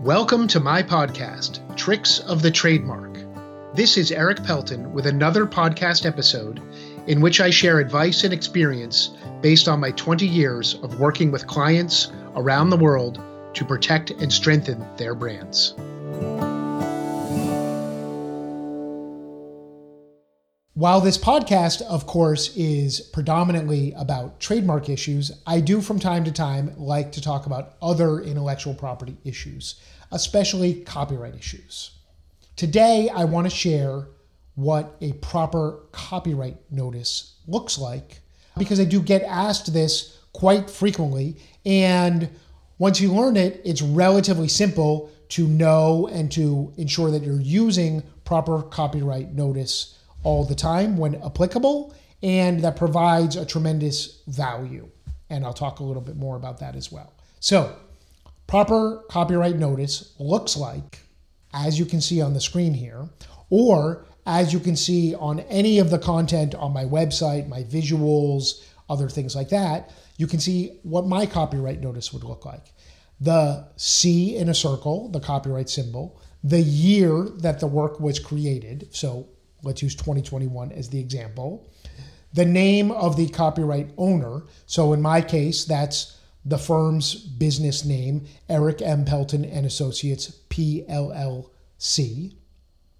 Welcome to my podcast, Tricks of the Trademark. This is Erik Pelton with another podcast episode in which I share advice and experience based on my 20 years of working with clients around the world to protect and strengthen their brands. While this podcast, of course, is predominantly about trademark issues, I do from time to time like to talk about other intellectual property issues, especially copyright issues. Today, I want to share what a proper copyright notice looks like because I do get asked this quite frequently. And once you learn it, it's relatively simple to know and to ensure that you're using proper copyright notice all the time when applicable, and that provides a tremendous value. And I'll talk a little bit more about that as well. So, proper copyright notice looks like, as you can see on the screen here, or as you can see on any of the content on my website, my visuals, other things like that, you can see what my copyright notice would look like. The C in a circle, the copyright symbol, the year that the work was created, so let's use 2021 as the example. The name of the copyright owner. So in my case, that's the firm's business name, Erik M. Pelton and Associates, PLLC.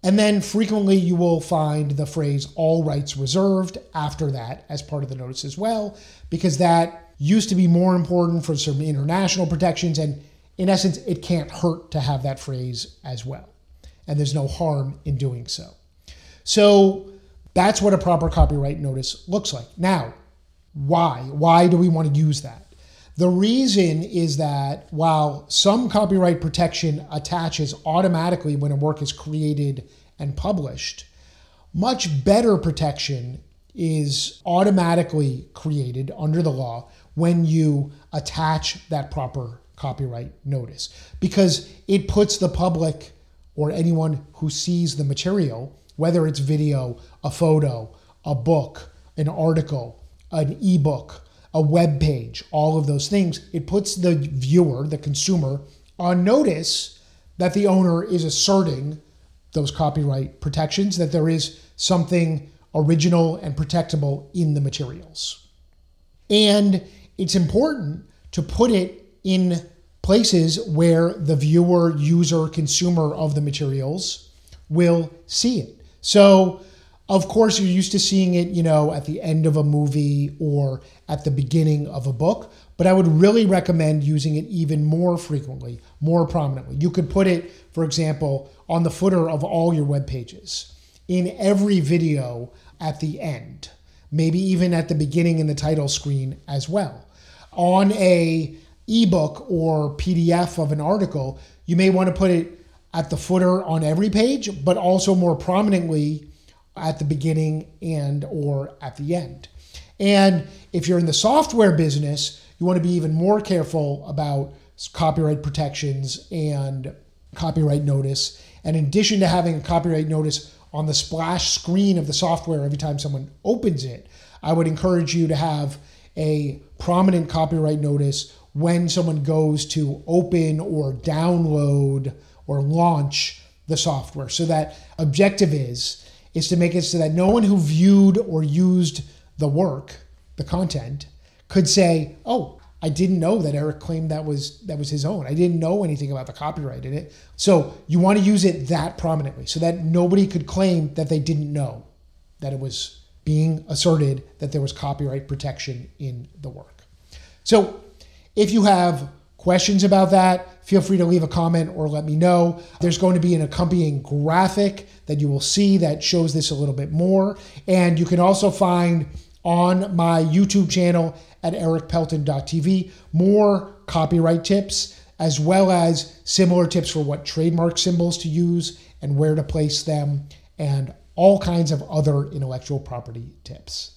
And then frequently you will find the phrase all rights reserved after that as part of the notice as well, because that used to be more important for some international protections. And in essence, it can't hurt to have that phrase as well. And there's no harm in doing so. So that's what a proper copyright notice looks like. Now, why? Why do we want to use that? The reason is that while some copyright protection attaches automatically when a work is created and published, much better protection is automatically created under the law when you attach that proper copyright notice because it puts the public or anyone who sees the material whether it's video, a photo, a book, an article, an ebook, a web page, all of those things, it puts the viewer, the consumer, on notice that the owner is asserting those copyright protections, that there is something original and protectable in the materials. And it's important to put it in places where the viewer, user, consumer of the materials will see it. So, of course, you're used to seeing it, you know, at the end of a movie or at the beginning of a book, but I would really recommend using it even more frequently, more prominently. You could put it, for example, on the footer of all your web pages, in every video at the end, maybe even at the beginning in the title screen as well. On a ebook or PDF of an article, you may want to put it at the footer on every page, but also more prominently at the beginning and or at the end. And if you're in the software business, you want to be even more careful about copyright protections and copyright notice. And in addition to having a copyright notice on the splash screen of the software every time someone opens it, I would encourage you to have a prominent copyright notice when someone goes to open or download or launch the software. So that objective is is to make it so that no one who viewed or used the work, the content, could say, "Oh, I didn't know that Erik claimed that was that was his own. I didn't know anything about the copyright in it." So you want to use it that prominently so that nobody could claim that they didn't know that it was being asserted that there was copyright protection in the work. So if you have questions about that, feel free to leave a comment or let me know. There's going to be an accompanying graphic that you will see that shows this a little bit more. And you can also find on my YouTube channel at erikpelton.tv more copyright tips as well as similar tips for what trademark symbols to use and where to place them and all kinds of other intellectual property tips.